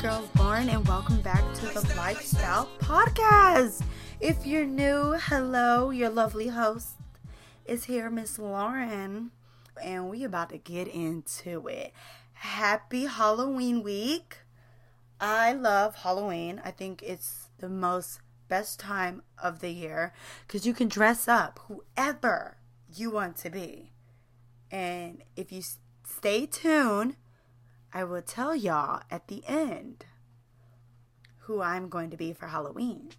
girl Lauryn, and welcome back to the Lifestyle Podcast. If you're new, hello, your lovely host is here, Miss Lauryn, and we about to get into it. Happy Halloween week! I love Halloween. I think it's the most best time of the year because you can dress up whoever you want to be. And if you stay tuned, I will tell y'all at the end who I'm going to be for Halloween.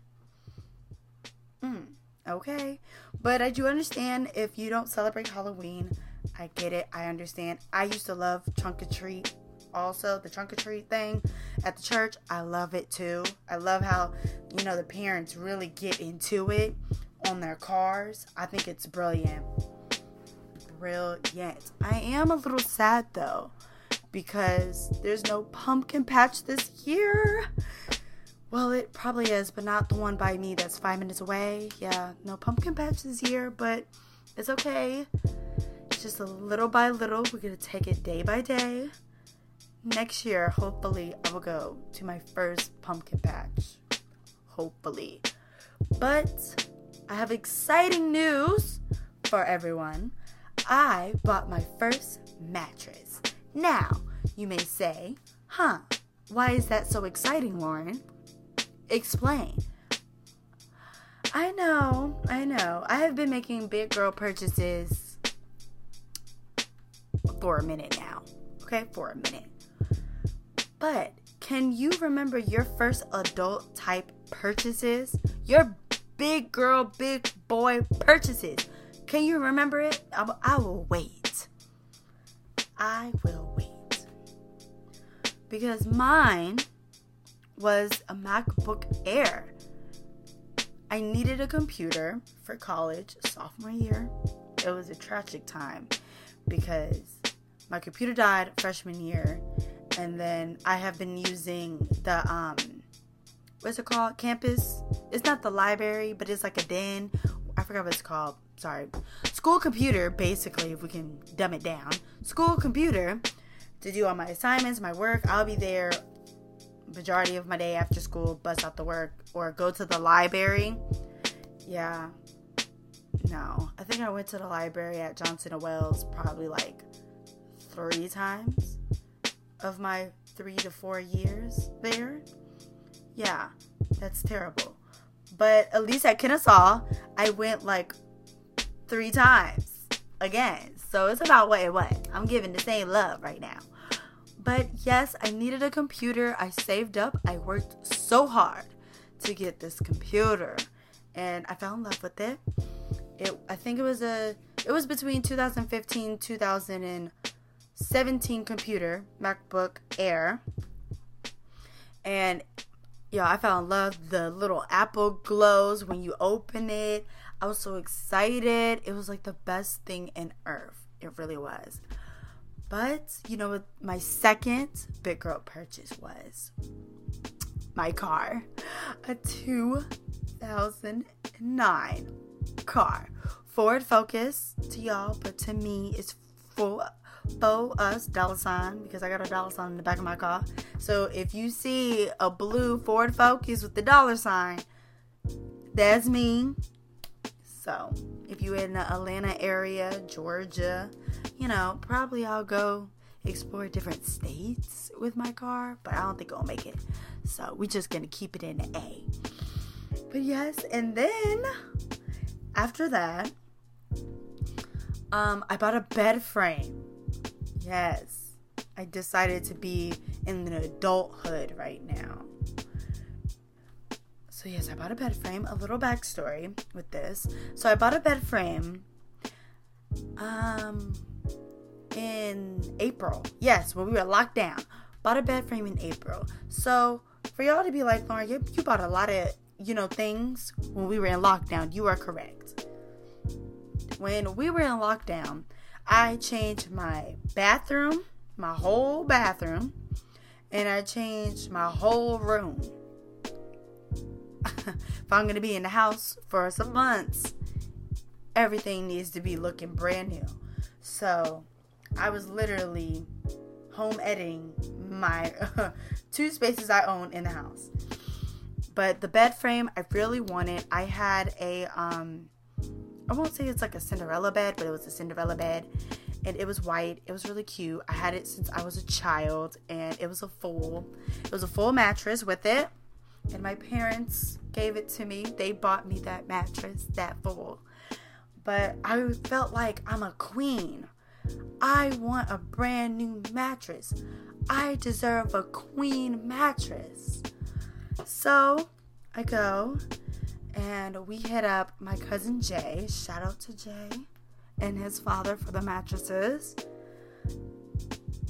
Mm, okay. But I do understand if you don't celebrate Halloween. I get it. I understand. I used to love trunk or treat. Also, the trunk or treat thing at the church, I love it too. I love how, you know, the parents really get into it on their cars. I think it's brilliant. Brilliant. I am a little sad though because there's no pumpkin patch this year. Well, it probably is, but not the one by me that's five minutes away. Yeah, no pumpkin patch this year, but it's okay. It's just a little by little. We're gonna take it day by day. Next year, hopefully, I will go to my first pumpkin patch. Hopefully. But I have exciting news for everyone. I bought my first mattress. Now, you may say, huh, why is that so exciting, Lauryn? Explain. I know, I know. I have been making big girl purchases for a minute now. Okay, for a minute. But can you remember your first adult type purchases? Your big girl, big boy purchases. Can you remember it? I, will wait. I will wait. Because mine was a MacBook Air. I needed a computer for college sophomore year. It was a tragic time because my computer died freshman year and then I have been using the um what's it called? Campus. It's not the library, but it's like a den. I forgot what it's called sorry, school computer, basically, if we can dumb it down, school computer to do all my assignments, my work. I'll be there majority of my day after school, bus out the work, or go to the library. Yeah. No. I think I went to the library at Johnson and Wales probably like three times of my three to four years there. Yeah, that's terrible. But at least at Kennesaw, I went like three times again. So it's about what it was. I'm giving the same love right now. But yes, I needed a computer. I saved up. I worked so hard to get this computer and I fell in love with it. It I think it was a it was between 2015 2017 computer, MacBook Air. And yeah, I fell in love. The little apple glows when you open it. I was so excited. It was like the best thing in earth. It really was. But you know what my second big girl purchase was? My car. A 2009 car. Ford Focus to y'all, but to me it's for for us dollar sign because I got a dollar sign in the back of my car. So if you see a blue Ford Focus with the dollar sign, that's me. So if you're in the Atlanta area, Georgia, you know, probably I'll go explore different states with my car, but I don't think I'll make it. So we're just gonna keep it in A. But yes, and then after that, um, I bought a bed frame. Yes, I decided to be in the adulthood right now. So yes, I bought a bed frame. A little backstory with this. So I bought a bed frame um in April. Yes, when we were locked down. Bought a bed frame in April. So for y'all to be like, Lauryn, you, you bought a lot of, you know, things when we were in lockdown. You are correct. When we were in lockdown, I changed my bathroom, my whole bathroom, and I changed my whole room if I'm to be in the house for some months, everything needs to be looking brand new. So I was literally home editing my two spaces I own in the house. But the bed frame I really wanted. I had a um I won't say it's like a Cinderella bed, but it was a Cinderella bed. And it was white. It was really cute. I had it since I was a child and it was a full it was a full mattress with it. And my parents gave it to me. They bought me that mattress, that full. But I felt like I'm a queen. I want a brand new mattress. I deserve a queen mattress. So I go and we hit up my cousin Jay. Shout out to Jay and his father for the mattresses.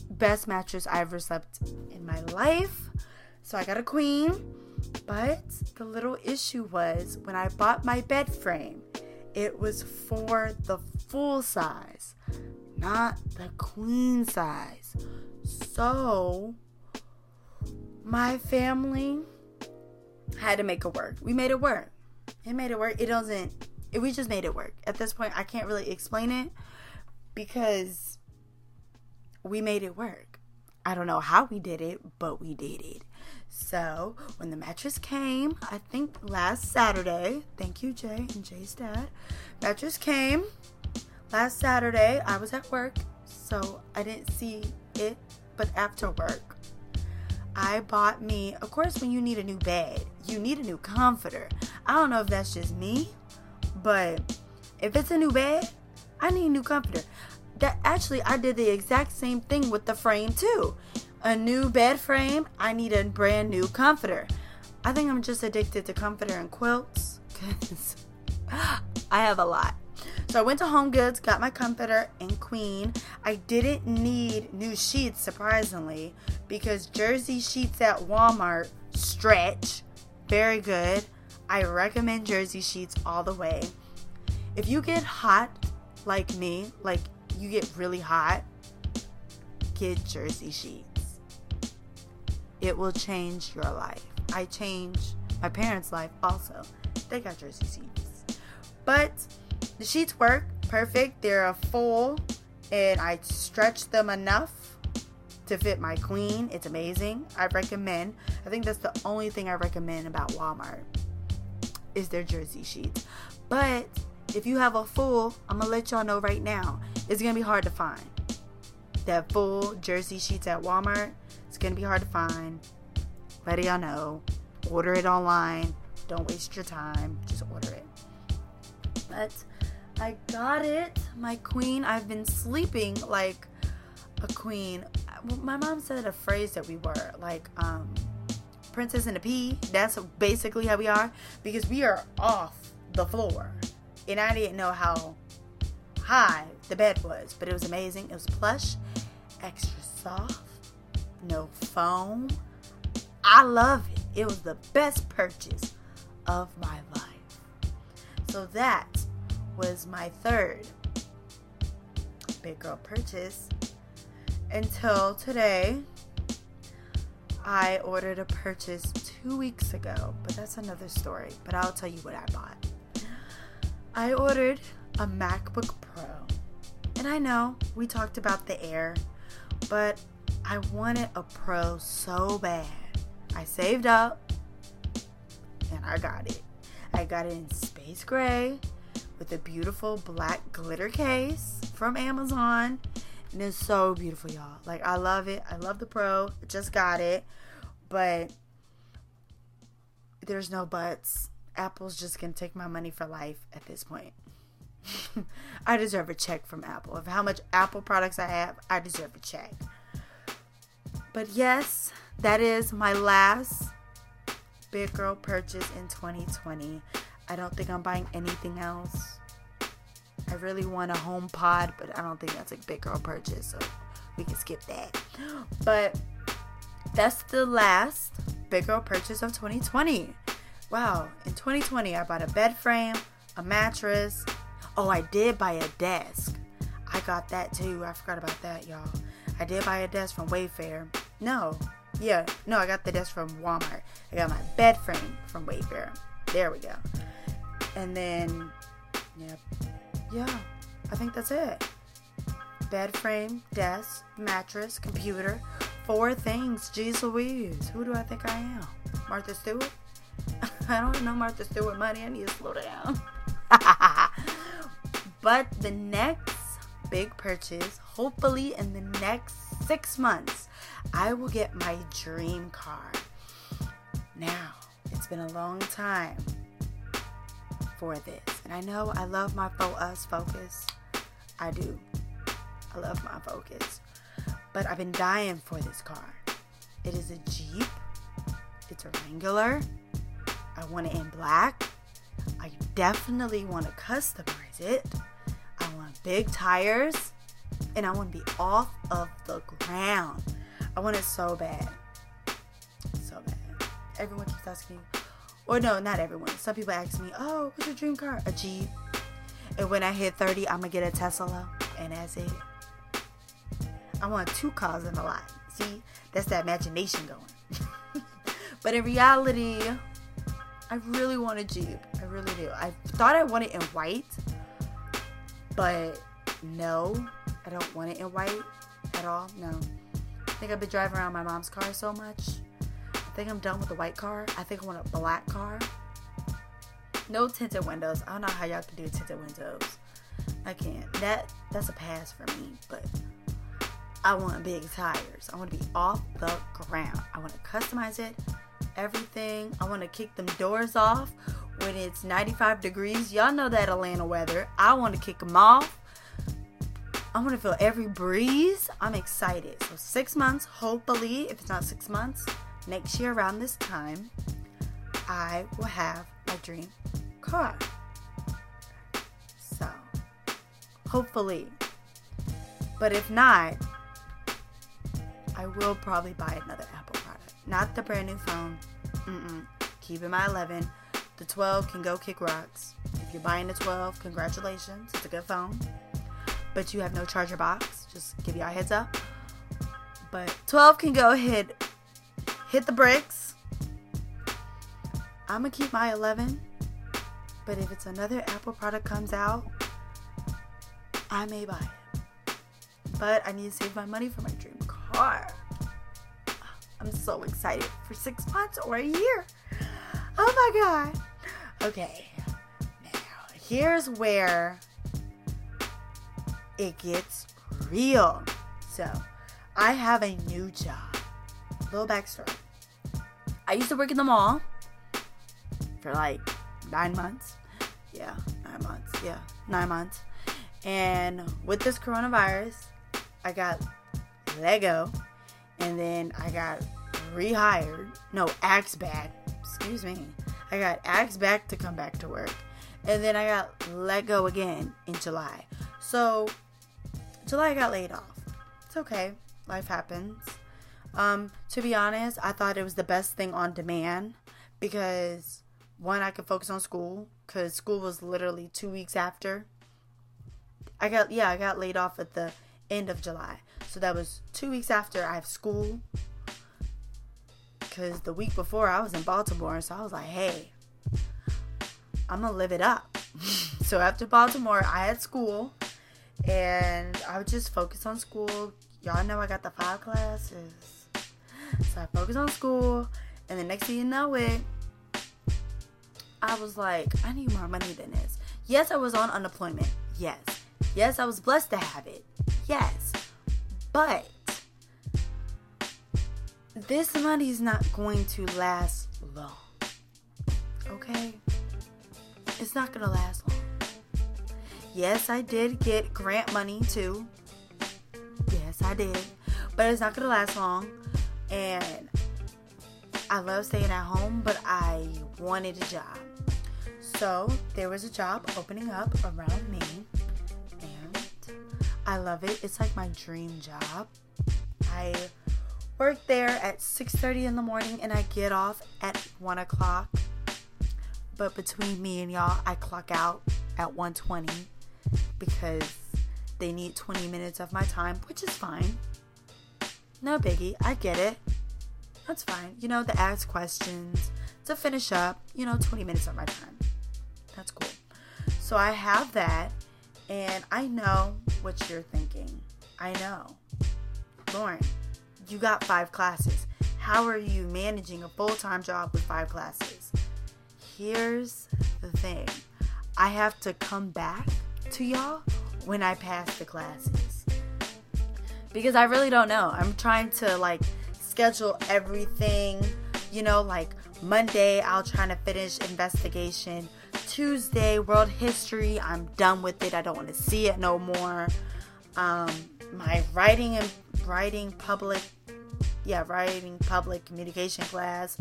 Best mattress I ever slept in my life. So I got a queen. But the little issue was when I bought my bed frame, it was for the full size, not the queen size. So my family had to make it work. We made it work. It made it work. It doesn't. It, we just made it work. At this point, I can't really explain it because we made it work. I don't know how we did it, but we did it. So when the mattress came, I think last Saturday, thank you, Jay and Jay's dad. Mattress came last Saturday. I was at work, so I didn't see it, but after work, I bought me, of course, when you need a new bed, you need a new comforter. I don't know if that's just me, but if it's a new bed, I need a new comforter. That actually, I did the exact same thing with the frame too. A new bed frame, I need a brand new comforter. I think I'm just addicted to comforter and quilts because I have a lot. So I went to Home Goods, got my comforter and queen. I didn't need new sheets, surprisingly, because jersey sheets at Walmart stretch. Very good. I recommend jersey sheets all the way. If you get hot like me, like you get really hot, get jersey sheets. It will change your life. I changed my parents' life also. They got jersey sheets. But the sheets work perfect. They're a full and I stretch them enough to fit my queen. It's amazing. I recommend. I think that's the only thing I recommend about Walmart is their jersey sheets. But if you have a full, I'm gonna let y'all know right now, it's gonna be hard to find. That full jersey sheets at Walmart, it's gonna be hard to find. Let y'all know. Order it online. Don't waste your time. Just order it. But I got it, my queen. I've been sleeping like a queen. My mom said a phrase that we were like, um, princess in a pea. That's basically how we are because we are off the floor. And I didn't know how high the bed was, but it was amazing. It was plush, extra soft, no foam. I love it. It was the best purchase of my life. So that was my third big girl purchase until today. I ordered a purchase two weeks ago, but that's another story. But I'll tell you what I bought. I ordered a MacBook Pro. And I know we talked about the Air, but I wanted a Pro so bad. I saved up and I got it. I got it in space gray with a beautiful black glitter case from Amazon. And it's so beautiful, y'all. Like, I love it. I love the Pro. Just got it. But there's no buts. Apple's just going to take my money for life at this point. I deserve a check from Apple. Of how much Apple products I have, I deserve a check. But yes, that is my last big girl purchase in 2020. I don't think I'm buying anything else. I really want a HomePod, but I don't think that's a big girl purchase, so we can skip that. But that's the last big girl purchase of 2020. Wow, in 2020 I bought a bed frame, a mattress. Oh, I did buy a desk. I got that too. I forgot about that, y'all. I did buy a desk from Wayfair. No, yeah, no, I got the desk from Walmart. I got my bed frame from Wayfair. There we go. And then, yeah, yeah, I think that's it. Bed frame, desk, mattress, computer, four things. Jeez Louise. Who do I think I am? Martha Stewart? I don't know Martha Stewart money. I need to slow down. but the next big purchase, hopefully in the next six months, I will get my dream car. Now, it's been a long time for this. And I know I love my Fo Us Focus. I do. I love my Focus. But I've been dying for this car. It is a Jeep. It's a Wrangler. I want it in black. I definitely want to customize it. I want big tires. And I want to be off of the ground. I want it so bad. So bad. Everyone keeps asking me, or no, not everyone. Some people ask me, oh, what's your dream car? A Jeep. And when I hit 30, I'm to get a Tesla. And that's it. I want two cars in the lot. See, that's that imagination going. but in reality, I really want a Jeep. I really do. I thought I wanted it in white, but no, I don't want it in white at all. No. I think I've been driving around my mom's car so much. I think I'm done with the white car. I think I want a black car. No tinted windows. I don't know how y'all can do tinted windows. I can't. That that's a pass for me, but I want big tires. I want to be off the ground. I want to customize it, everything. I want to kick them doors off when it's 95 degrees. Y'all know that Atlanta weather. I want to kick them off. I want to feel every breeze. I'm excited. So, six months, hopefully, if it's not six months, next year around this time, I will have my dream car. So, hopefully. But if not, I will probably buy another Apple product. Not the brand new phone. Mm-mm. Keep it my 11. The 12 can go kick rocks. If you're buying the 12, congratulations. It's a good phone. But you have no charger box. Just give a heads up. But 12 can go hit hit the bricks. I'm gonna keep my 11. But if it's another Apple product comes out, I may buy it. But I need to save my money for my dream car. I'm so excited for six months or a year. Oh my god. Okay. Now, here's where it gets real. So, I have a new job. Little backstory. I used to work in the mall for like nine months. Yeah, nine months. Yeah, nine months. And with this coronavirus, I got let go. And then I got rehired. No, axed back. Excuse me. I got axed back to come back to work. And then I got let go again in July. So, July I got laid off. It's okay. Life happens. Um, to be honest, I thought it was the best thing on demand because one, I could focus on school because school was literally two weeks after. I got yeah, I got laid off at the end of July. So that was two weeks after I have school. Because the week before I was in Baltimore. So I was like, hey, I'm to live it up. so after Baltimore, I had school. And I would just focus on school. Y'all know I got the five classes. So I focus on school. And the next thing you know it, I was like, I need more money than this. Yes, I was on unemployment. Yes. Yes, I was blessed to have it. Yes. But this money is not going to last long. Okay? It's not going to last long. Yes, I did get grant money too. Yes, I did. But it's not going to last long. And I love staying at home, but I wanted a job. So there was a job opening up around me and I love it. It's like my dream job. I work there at 6.30 in the morning and I get off at 1 o'clock. But between me and y'all, I clock out at 1.20 because they need 20 minutes of my time, which is fine. No biggie. I get it. That's fine. You know, to ask questions, to finish up, you know, 20 minutes of my time. That's cool. So I have that and I know what you're thinking. I know. Lauryn, you got five classes. How are you managing a full time job with five classes? Here's the thing I have to come back to y'all when I pass the classes. Because I really don't know. I'm trying to like schedule everything, you know, like Monday, I'll try to finish investigation. Tuesday, world history, I'm done with it. I don't want to see it no more. Um, my writing and writing public, yeah, writing public communication class,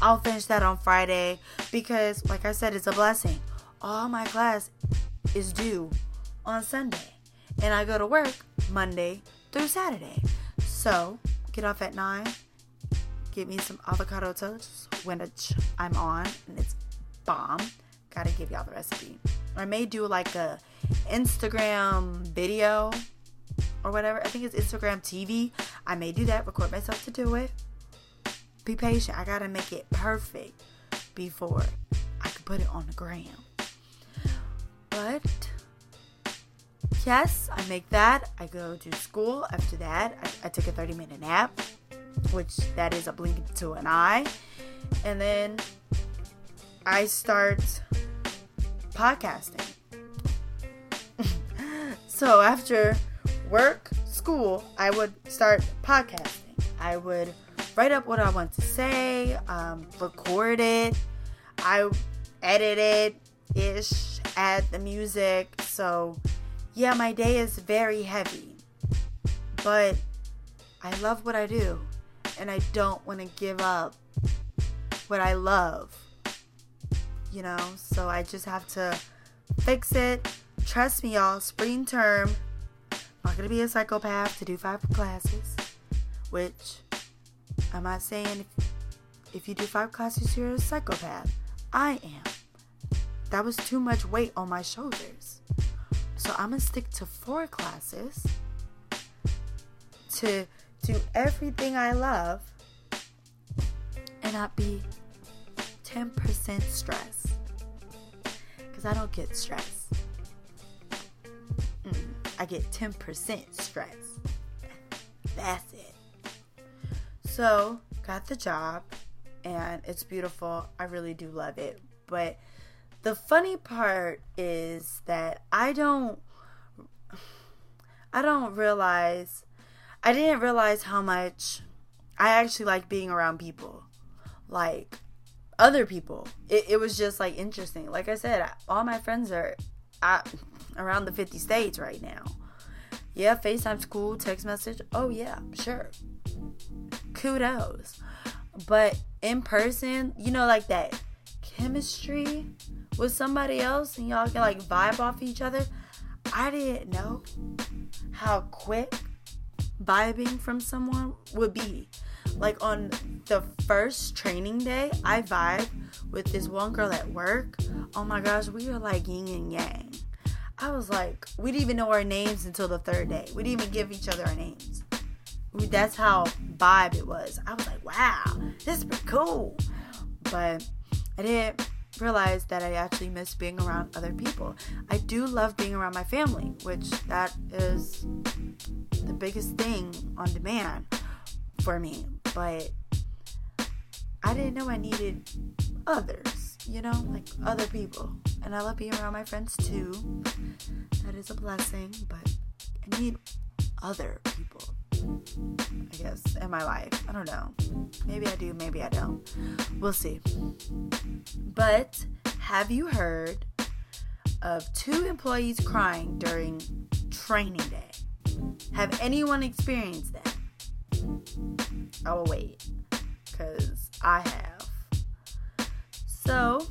I'll finish that on Friday because, like I said, it's a blessing. All my class is due on Sunday, and I go to work Monday through Saturday. So, get off at 9, get me some avocado toast, which I'm on, and it's bomb. Gotta give y'all the recipe. I may do like a Instagram video or whatever. I think it's Instagram TV. I may do that, record myself to do it. Be patient. I gotta make it perfect before I can put it on the gram. But yes, I make that. I go to school. After that, I, I took a 30 minute nap, which that is a blink to an eye. And then I start podcasting. so after work, school, I would start podcasting. I would write up what I want to say, um, record it, I edit it ish, add the music. So, yeah, my day is very heavy, but I love what I do, and I don't want to give up what I love. You know, so I just have to fix it. Trust me, y'all. Spring term, I'm not gonna be a psychopath to do five classes, which I'm not saying if, if you do five classes, you're a psychopath. I am. That was too much weight on my shoulders. So I'm gonna stick to four classes to do everything I love and not be 10% stress. Because I don't get stress. Mm, I get 10% stress. That's it. So, got the job and it's beautiful. I really do love it. But the funny part is that I don't I don't realize I didn't realize how much I actually like being around people. Like other people. It, it was just like interesting. Like I said, all my friends are at, around the 50 states right now. Yeah, FaceTime's cool, text message. Oh, yeah, sure. Kudos. But in person, you know, like that chemistry with somebody else and y'all can like vibe off each other. I didn't know how quick vibing from someone would be. Like on the first training day, I vibe with this one girl at work. Oh my gosh, we were like yin and yang. I was like, we didn't even know our names until the third day. We didn't even give each other our names. That's how vibe it was. I was like, wow, this is pretty cool. But I didn't realize that I actually miss being around other people. I do love being around my family, which that is the biggest thing on demand for me. But I didn't know I needed others, you know, like other people. And I love being around my friends too. That is a blessing, but I need other people. I guess in my life. I don't know. Maybe I do, maybe I don't. We'll see. But have you heard of two employees crying during training day? Have anyone experienced that? I will wait because I have. So,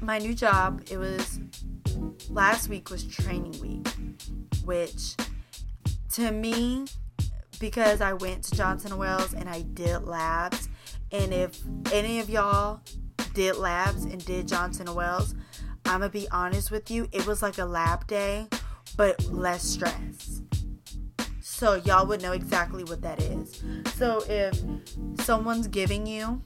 my new job, it was last week was training week, which to me, because I went to Johnson Wales and I did labs, and if any of y'all did labs and did Johnson Wales, I'm gonna be honest with you, it was like a lab day, but less stress. So y'all would know exactly what that is. So if someone's giving you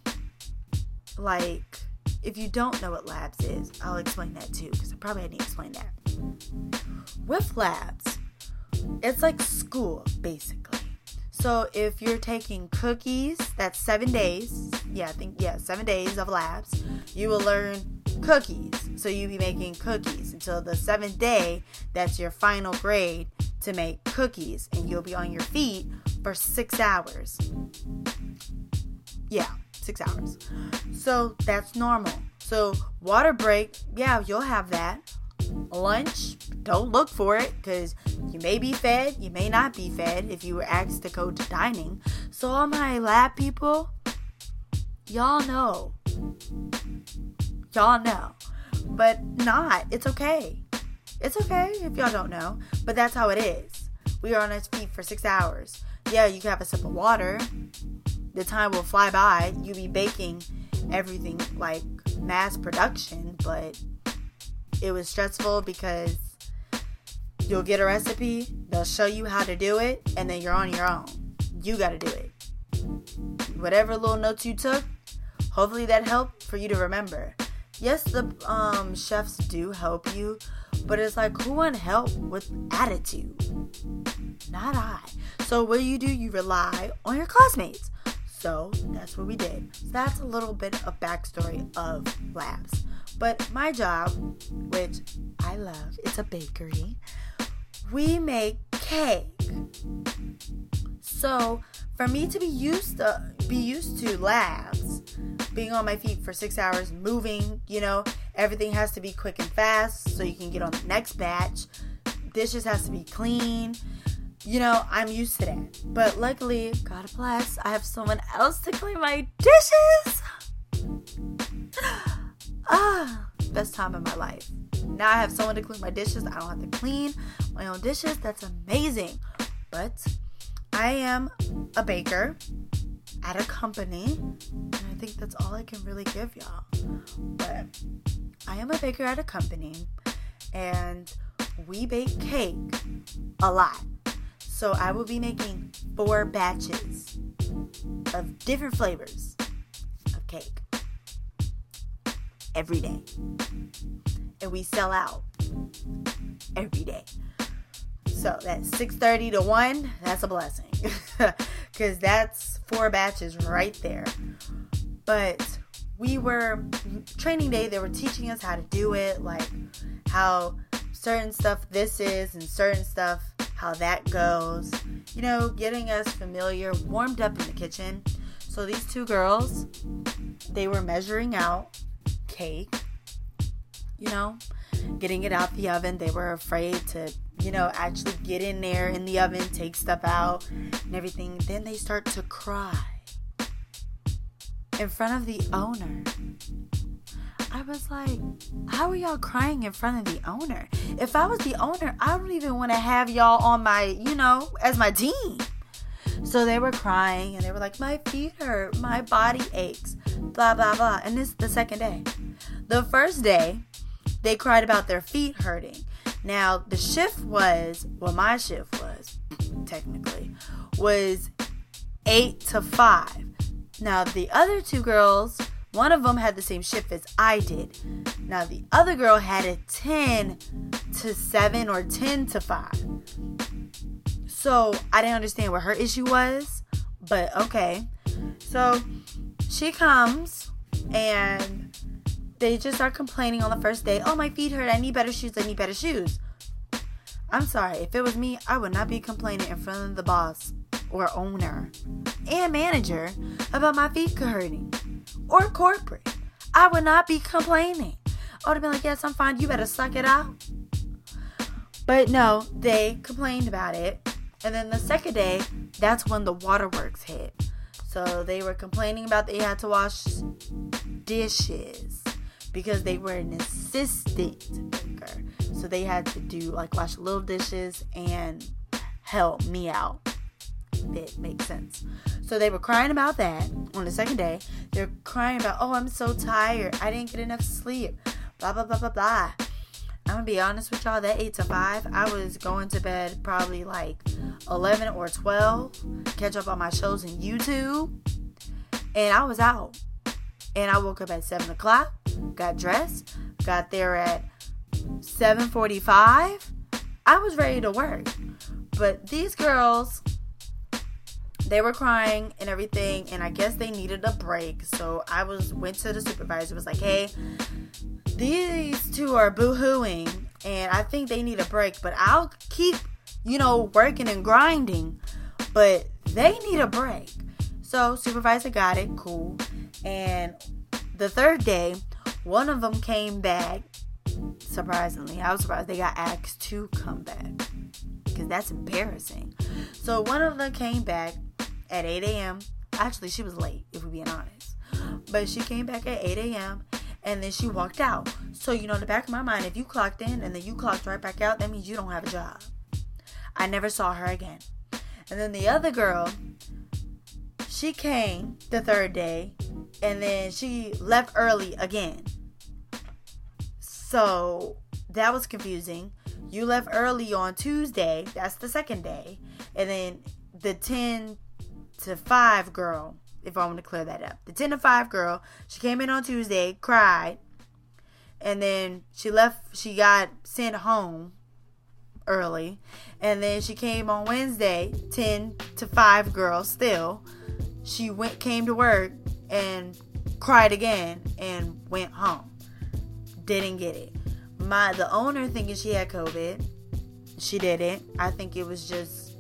like if you don't know what labs is, I'll explain that too, because I probably to explain that. With labs, it's like school, basically. So if you're taking cookies, that's seven days. Yeah, I think, yeah, seven days of labs. You will learn cookies. So you'll be making cookies until the seventh day. That's your final grade to make cookies. And you'll be on your feet for six hours. Yeah, six hours. So that's normal. So water break, yeah, you'll have that. Lunch, don't look for it because you may be fed, you may not be fed if you were asked to go to dining. So all my lab people, y'all know. Y'all know. But not. It's okay. It's okay if y'all don't know. But that's how it is. We are on our feet for six hours. Yeah, you can have a sip of water. The time will fly by. You be baking everything like mass production, but it was stressful because you'll get a recipe, they'll show you how to do it, and then you're on your own. You got to do it. Whatever little notes you took, hopefully that helped for you to remember. Yes, the um, chefs do help you, but it's like who want help with attitude? Not I. So what do you do? You rely on your classmates. So that's what we did. So that's a little bit of backstory of labs. But my job, which I love, it's a bakery. We make cake. So for me to be used to be used to labs, being on my feet for six hours, moving, you know, everything has to be quick and fast so you can get on the next batch. Dishes has to be clean. You know, I'm used to that. But luckily, God bless, I have someone else to clean my dishes. ah, best time of my life. Now I have someone to clean my dishes. I don't have to clean my own dishes. That's amazing. But I am a baker at a company, and I think that's all I can really give y'all. But I am a baker at a company, and we bake cake a lot. So I will be making four batches of different flavors of cake every day. And we sell out every day. So that's 6:30 to 1, that's a blessing. Cuz that's four batches right there. But we were training day they were teaching us how to do it, like how certain stuff this is and certain stuff how that goes. You know, getting us familiar, warmed up in the kitchen. So these two girls, they were measuring out cake, you know, getting it out the oven. They were afraid to, you know, actually get in there in the oven, take stuff out and everything. Then they start to cry in front of the owner. I was like, how are y'all crying in front of the owner? If I was the owner, I don't even want to have y'all on my, you know, as my team. So they were crying and they were like, my feet hurt, my body aches, blah, blah, blah. And this is the second day. The first day, they cried about their feet hurting. Now, the shift was, well, my shift was, technically, was 8 to 5. Now, the other two girls, one of them had the same shift as I did. Now, the other girl had a 10 to 7 or 10 to 5. So, I didn't understand what her issue was, but okay. So, she comes and they just start complaining on the first day. Oh, my feet hurt. I need better shoes. I need better shoes. I'm sorry. If it was me, I would not be complaining in front of the boss or owner and manager about my feet hurting or corporate. I would not be complaining. I would have been like, yes, I'm fine. You better suck it out. But no, they complained about it. And then the second day, that's when the waterworks hit. So they were complaining about they had to wash dishes because they were an assistant baker. So they had to do like wash little dishes and help me out. It makes sense. So they were crying about that on the second day. They're crying about, oh, I'm so tired. I didn't get enough sleep. Blah, blah, blah, blah, blah. I'm gonna be honest with y'all, that 8 to 5, I was going to bed probably like 11 or 12, catch up on my shows on YouTube, and I was out. And I woke up at 7 o'clock, got dressed, got there at 7.45. I was ready to work. But these girls they were crying and everything and i guess they needed a break. So i was went to the supervisor was like hey these two are boo-hooing and i think they need a break but i'll keep you know working and grinding but they need a break. So supervisor got it cool and the third day one of them came back surprisingly i was surprised they got asked to come back because that's embarrassing. So one of them came back at 8 a.m. Actually, she was late, if we're being honest. But she came back at 8 a.m. and then she walked out. So, you know, in the back of my mind, if you clocked in and then you clocked right back out, that means you don't have a job. I never saw her again. And then the other girl, she came the third day and then she left early again. So that was confusing. You left early on Tuesday, that's the second day. And then the 10 to 5 girl, if I want to clear that up. The 10 to 5 girl, she came in on Tuesday, cried, and then she left, she got sent home early. And then she came on Wednesday, 10 to 5 girl still. She went came to work and cried again and went home. Didn't get it. My the owner thinking she had COVID. She didn't. I think it was just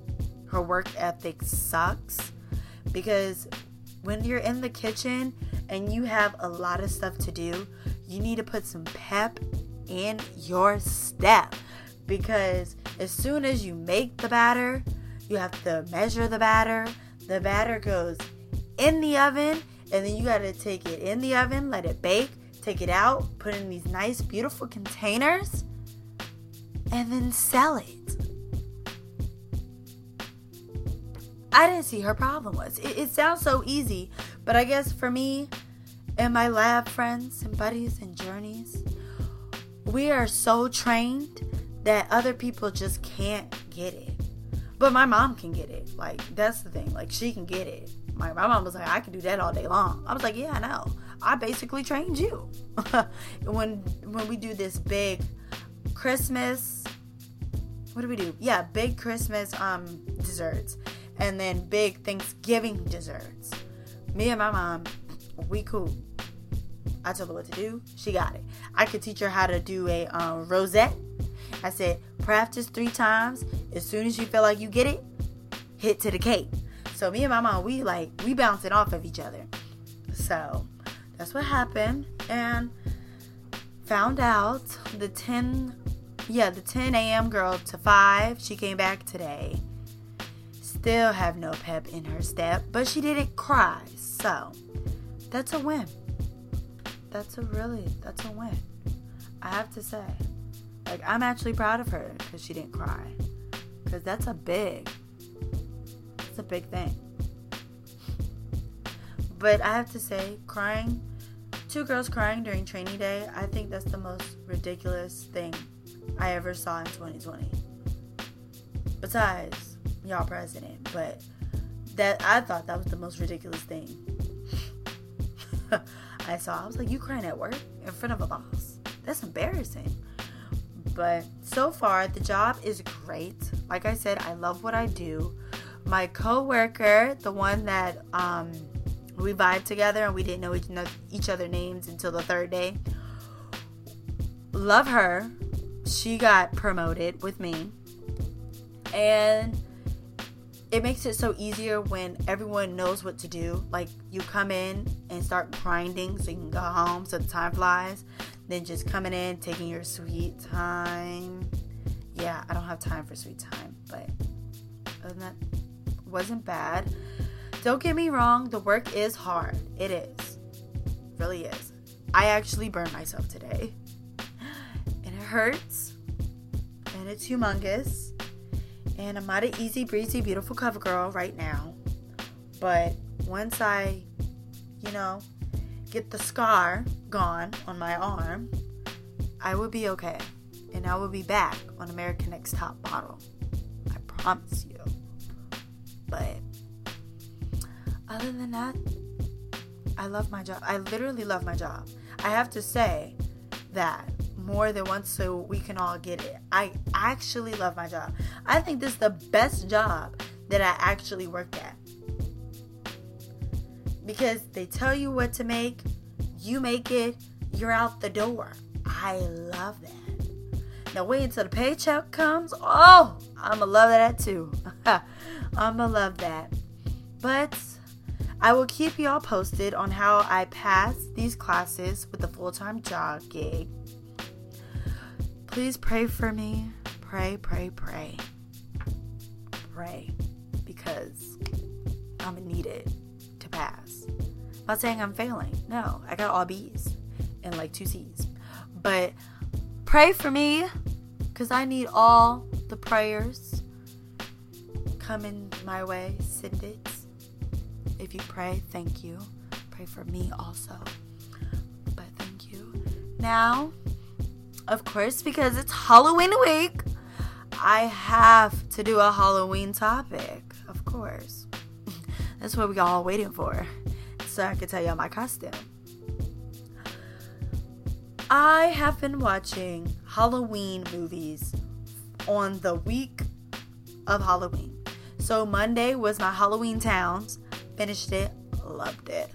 her work ethic sucks because when you're in the kitchen and you have a lot of stuff to do, you need to put some pep in your step because as soon as you make the batter, you have to measure the batter. The batter goes in the oven and then you got to take it in the oven, let it bake, take it out, put it in these nice beautiful containers and then sell it. I didn't see her problem was. It, it sounds so easy, but I guess for me and my lab friends and buddies and journeys, we are so trained that other people just can't get it. But my mom can get it. Like, that's the thing. Like, she can get it. My, my mom was like, I can do that all day long. I was like, yeah, I know. I basically trained you. when when we do this big Christmas, what do we do? Yeah, big Christmas um desserts and then big Thanksgiving desserts. Me and my mom, we cool. I told her what to do. She got it. I could teach her how to do a um, rosette. I said, practice three times. As soon as you feel like you get it, hit to the cake. So me and my mom, we like we bouncing off of each other. So that's what happened, and found out the 10, yeah, the 10 a.m. girl to five. She came back today still have no pep in her step, but she didn't cry. So that's a win. That's a really, that's a win. I have to say. Like, I'm actually proud of her because she didn't cry. Because that's a big, that's a big thing. But I have to say, crying, two girls crying during training day, I think that's the most ridiculous thing I ever saw in 2020. Besides, y'all president, but that I thought that was the most ridiculous thing I saw. I was like, you crying at work in front of a boss? That's embarrassing. But so far, the job is great. Like I said, I love what I do. My coworker, the one that um, we vibed together and we didn't know each, each other names until the third day. Love her. She got promoted with me. And it makes it so easier when everyone knows what to do. Like you come in and start grinding so you can go home so the time flies. Then just coming in, taking your sweet time. Yeah, I don't have time for sweet time, but that, wasn't bad. Don't get me wrong, the work is hard. It is. really is. I actually burned myself today. And it hurts. And it's humongous and I'm not an easy breezy, beautiful cover girl right now. But once I, you know, get the scar gone on my arm, I will be okay. And I will be back on American Next Top Model. I promise you. But other than that, I love my job. I literally love my job. I have to say that more than once so we can all get it. I actually love my job. I think this is the best job that I actually worked at. because they tell you what to make, you make it, you're out the door. I love that. Now wait until the paycheck comes. Oh, I'ma love that too. I'ma love that. But I will keep y'all posted on how I pass these classes with a full time job gig. Please pray for me. Pray, pray, pray. Pray. Because I'm gonna need it to pass. I'm not saying I'm failing. No, I got all B's and like two C's. But pray for me because I need all the prayers coming my way. Send it. If you pray, thank you. Pray for me also. But thank you. Now, of course, because it's Halloween week, I have to do a Halloween topic. Of course. That's what we all waiting for. So I can tell y'all my costume. I have been watching Halloween movies on the week of Halloween. So Monday was my Halloween Towns. Finished it, loved it.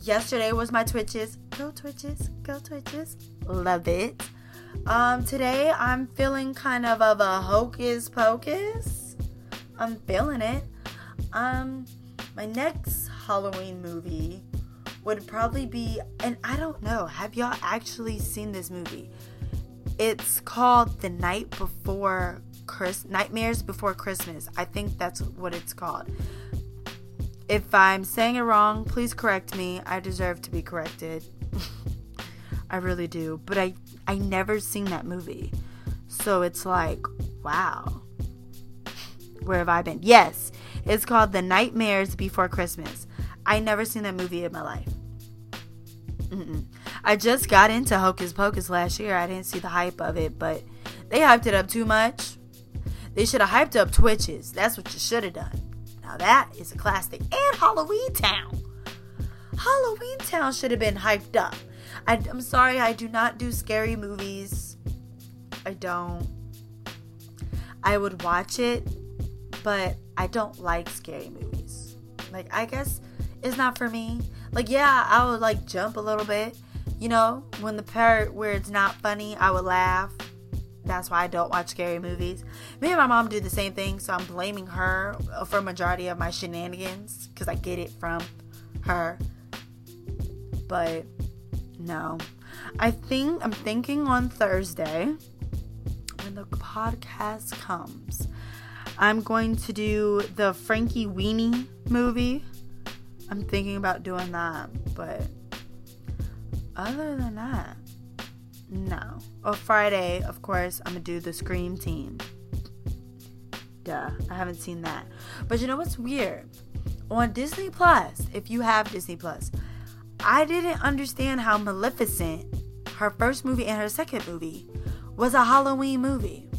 Yesterday was my Twitches. Go Twitches, go Twitches. Love it. Um, today I'm feeling kind of of a hocus pocus. I'm feeling it. Um, my next Halloween movie would probably be, and I don't know, have y'all actually seen this movie? It's called The Night Before Chris Nightmares Before Christmas. I think that's what it's called. If I'm saying it wrong, please correct me. I deserve to be corrected. I really do. But I I never seen that movie. So it's like, wow. Where have I been? Yes, it's called The Nightmares Before Christmas. I never seen that movie in my life. Mm-mm. I just got into Hocus Pocus last year. I didn't see the hype of it, but they hyped it up too much. They should have hyped up Twitches. That's what you should have done. Now that is a classic. And Halloween Town. Halloween Town should have been hyped up. I, I'm sorry, I do not do scary movies. I don't. I would watch it, but I don't like scary movies. Like, I guess it's not for me. Like, yeah, I would like jump a little bit. You know, when the part where it's not funny, I would laugh. That's why I don't watch scary movies. Me and my mom do the same thing, so I'm blaming her for majority of my shenanigans because I get it from her. But no, I think I'm thinking on Thursday when the podcast comes, I'm going to do the Frankenweenie movie. I'm thinking about doing that, but other than that, no. Oh, Friday, of course, I'm gonna do the Scream Team. Duh, I haven't seen that. But you know what's weird? On Disney Plus, if you have Disney Plus, I didn't understand how Maleficent, her first movie and her second movie, was a Halloween movie.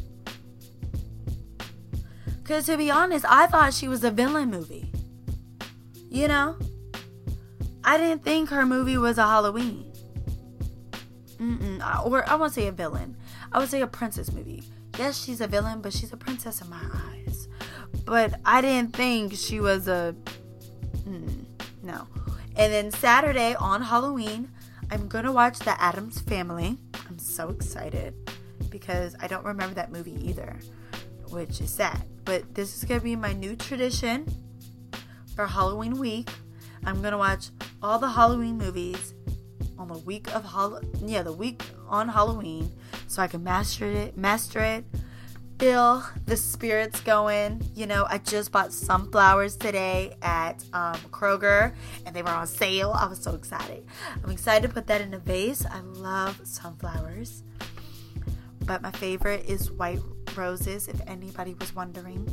Because to be honest, I thought she was a villain movie. You know? I didn't think her movie was a Halloween. Mm-mm. Or I won't say a villain. I would say a princess movie. Yes, she's a villain, but she's a princess in my eyes. But I didn't think she was a. Mm, no. And then Saturday on Halloween, I'm gonna watch The Addams Family. I'm so excited because I don't remember that movie either, which is sad. But this is gonna be my new tradition for Halloween week. I'm gonna watch all the Halloween movies on the week of Hall yeah, the week on Halloween so I can master it, master it, feel the spirits going. You know, I just bought sunflowers today at um, Kroger and they were on sale. I was so excited. I'm excited to put that in a vase. I love sunflowers. But my favorite is white roses, if anybody was wondering.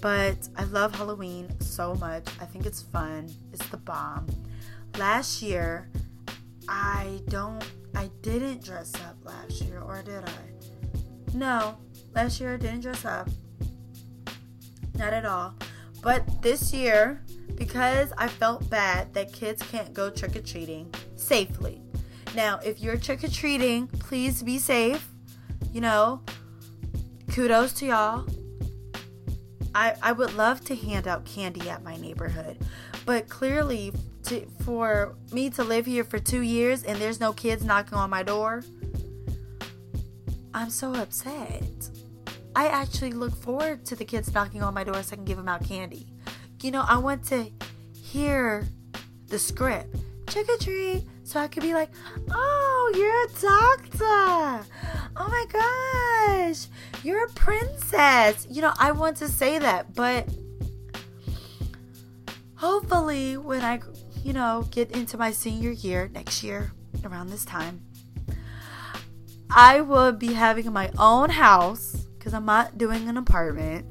But I love Halloween so much. I think it's fun. It's the bomb. Last year, I don't, I didn't dress up last year, or did I? No, last year I didn't dress up. Not at all. But this year, because I felt bad that kids can't go trick or treating safely. Now, if you're trick or treating, please be safe. You know, kudos to y'all. I, I would love to hand out candy at my neighborhood, But clearly, to, for me to live here for two years and there's no kids knocking on my door, I'm so upset. I actually look forward to the kids knocking on my door so I can give them out candy. You know, I want to hear the script, trick or treat, so I could be like, oh, you're a doctor. Oh my gosh, you're a princess. You know, I want to say that, but hopefully when I, you know, get into my senior year next year around this time, I will be having my own house because I'm not doing an apartment.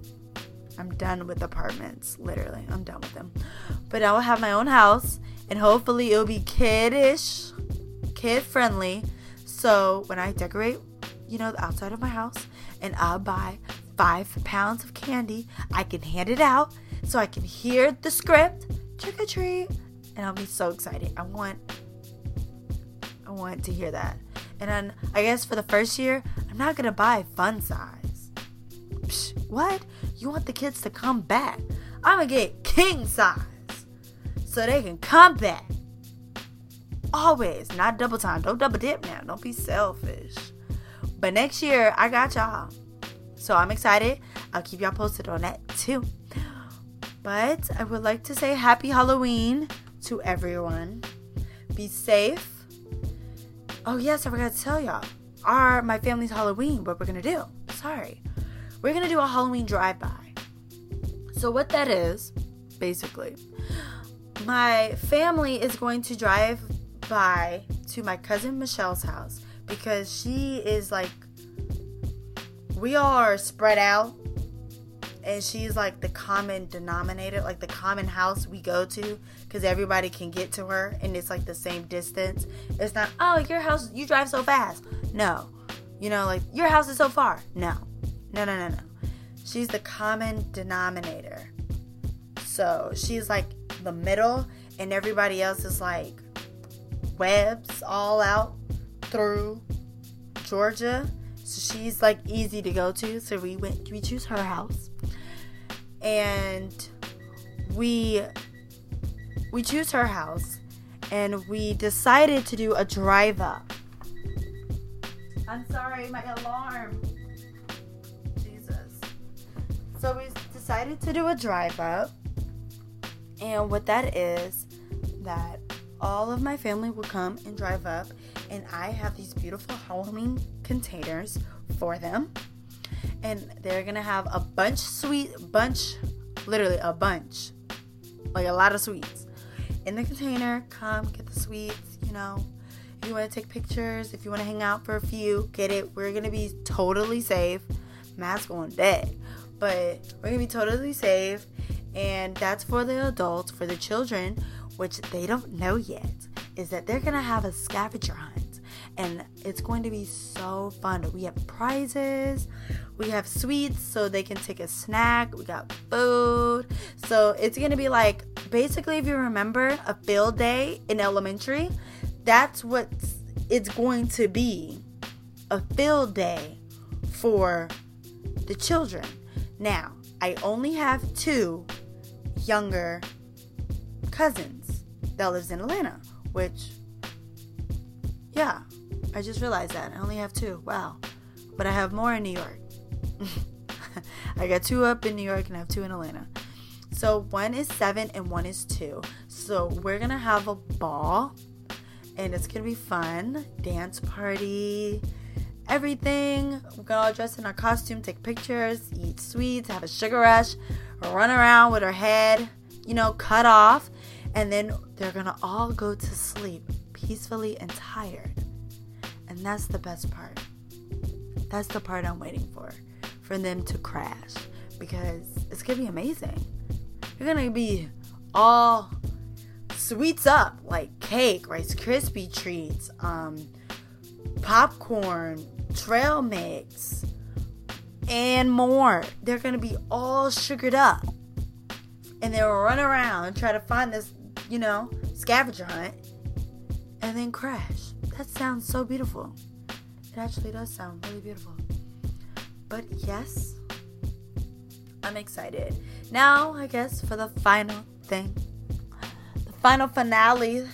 I'm done with apartments, literally. I'm done with them. But I will have my own house and hopefully it'll be kiddish, kid friendly. So when I decorate, you know, the outside of my house and I'll buy five pounds of candy, I can hand it out so I can hear the script, trick or treat, and I'll be so excited. I want I want to hear that. And then I guess for the first year, I'm not gonna buy fun size. Psh, what? You want the kids to come back? I'm gonna get king size so they can come back. Always, not double time. Don't double dip now. Don't be selfish. But next year, I got y'all. So I'm excited. I'll keep y'all posted on that too. But I would like to say happy Halloween to everyone. Be safe. Oh yes, I forgot to tell y'all. Our my family's Halloween, what we're gonna do. Sorry. We're gonna do a Halloween drive-by. So what that is, basically, my family is going to drive by to my cousin Michelle's house because she is like we all are spread out and she's like the common denominator, like the common house we go to because everybody can get to her and it's like the same distance. It's not, oh, your house, you drive so fast. No. You know, like your house is so far. No. No, no, no, no. She's the common denominator. So she's like the middle and everybody else is like webs all out through Georgia. So she's like easy to go to. So we went we choose her house and we we choose her house and we decided to do a drive up. I'm sorry, my alarm. So we decided to do a drive up. And what that is that all of my family will come and drive up and I have these beautiful Halloween containers for them. And they're gonna have a bunch sweet bunch literally a bunch like a lot of sweets. In the container come get the sweets you know. If you want to take pictures if you want to hang out for a few get it. We're gonna be totally safe. Mask on dead but we're gonna be totally safe and that's for the adults for the children which they don't know yet is that they're gonna have a scavenger hunt and it's going to be so fun. We have prizes, we have sweets so they can take a snack, we got food. So it's to be like basically, if you remember a field day in elementary, that's what it's going to be a field day for the children. Now, I only have two younger cousins that lives in Atlanta, which yeah, I just realized that. I only have two. Wow. But I have more in New York. I got two up in New York and I have two in Atlanta. So one is seven and one is two. So we're gonna have a ball and it's gonna be fun. Dance party, everything. We're gonna all dress in our costume, take pictures, eat sweets, have a sugar rush, run around with our head, you know, cut off, and then they're gonna all go to sleep peacefully and tired. And that's the best part. That's the part I'm waiting for. For them to crash. Because it's gonna be amazing. You're gonna be all sweets up like cake, Rice Krispie treats, um, popcorn, trail mix, and more. They're gonna be all sugared up. And they'll run around and try to find this, you know, scavenger hunt and then crash. That sounds so beautiful. It actually does sound really beautiful. But yes, I'm excited. Now, I guess for the final thing, the final finale,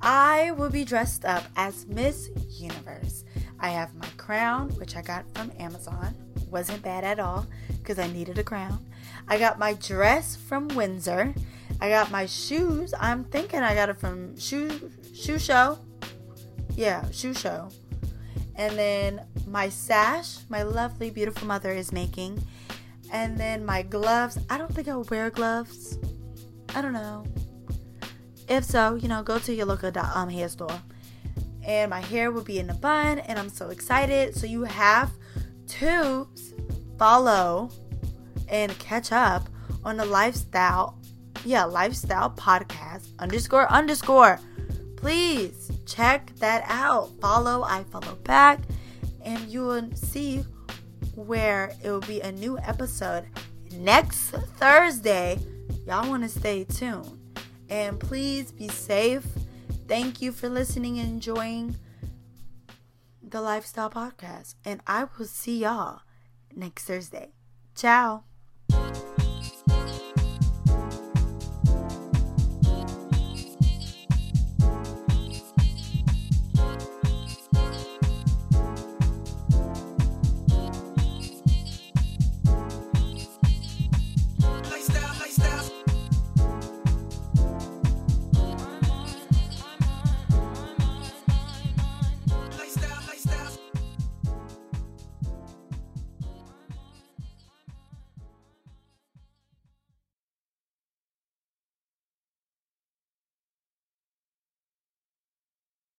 I will be dressed up as Miss Universe. I have my crown, which I got from Amazon. Wasn't bad at all because I needed a crown. I got my dress from Windsor. I got my shoes. I'm thinking I got it from Shoe Shoe Show. Yeah, Shoe Show. And then my sash, my lovely, beautiful mother is making. And then my gloves. I don't think I will wear gloves. I don't know. If so, you know, go to your local um, hair store. And my hair will be in a bun, and I'm so excited. So you have to follow and catch up on the lifestyle, yeah, lifestyle podcast underscore underscore. Please check that out. Follow, I follow back, and you will see where it will be a new episode next Thursday. Y'all want to stay tuned. And please be safe. Thank you for listening and enjoying the Lifestyle Podcast. And I will see y'all next Thursday. Ciao.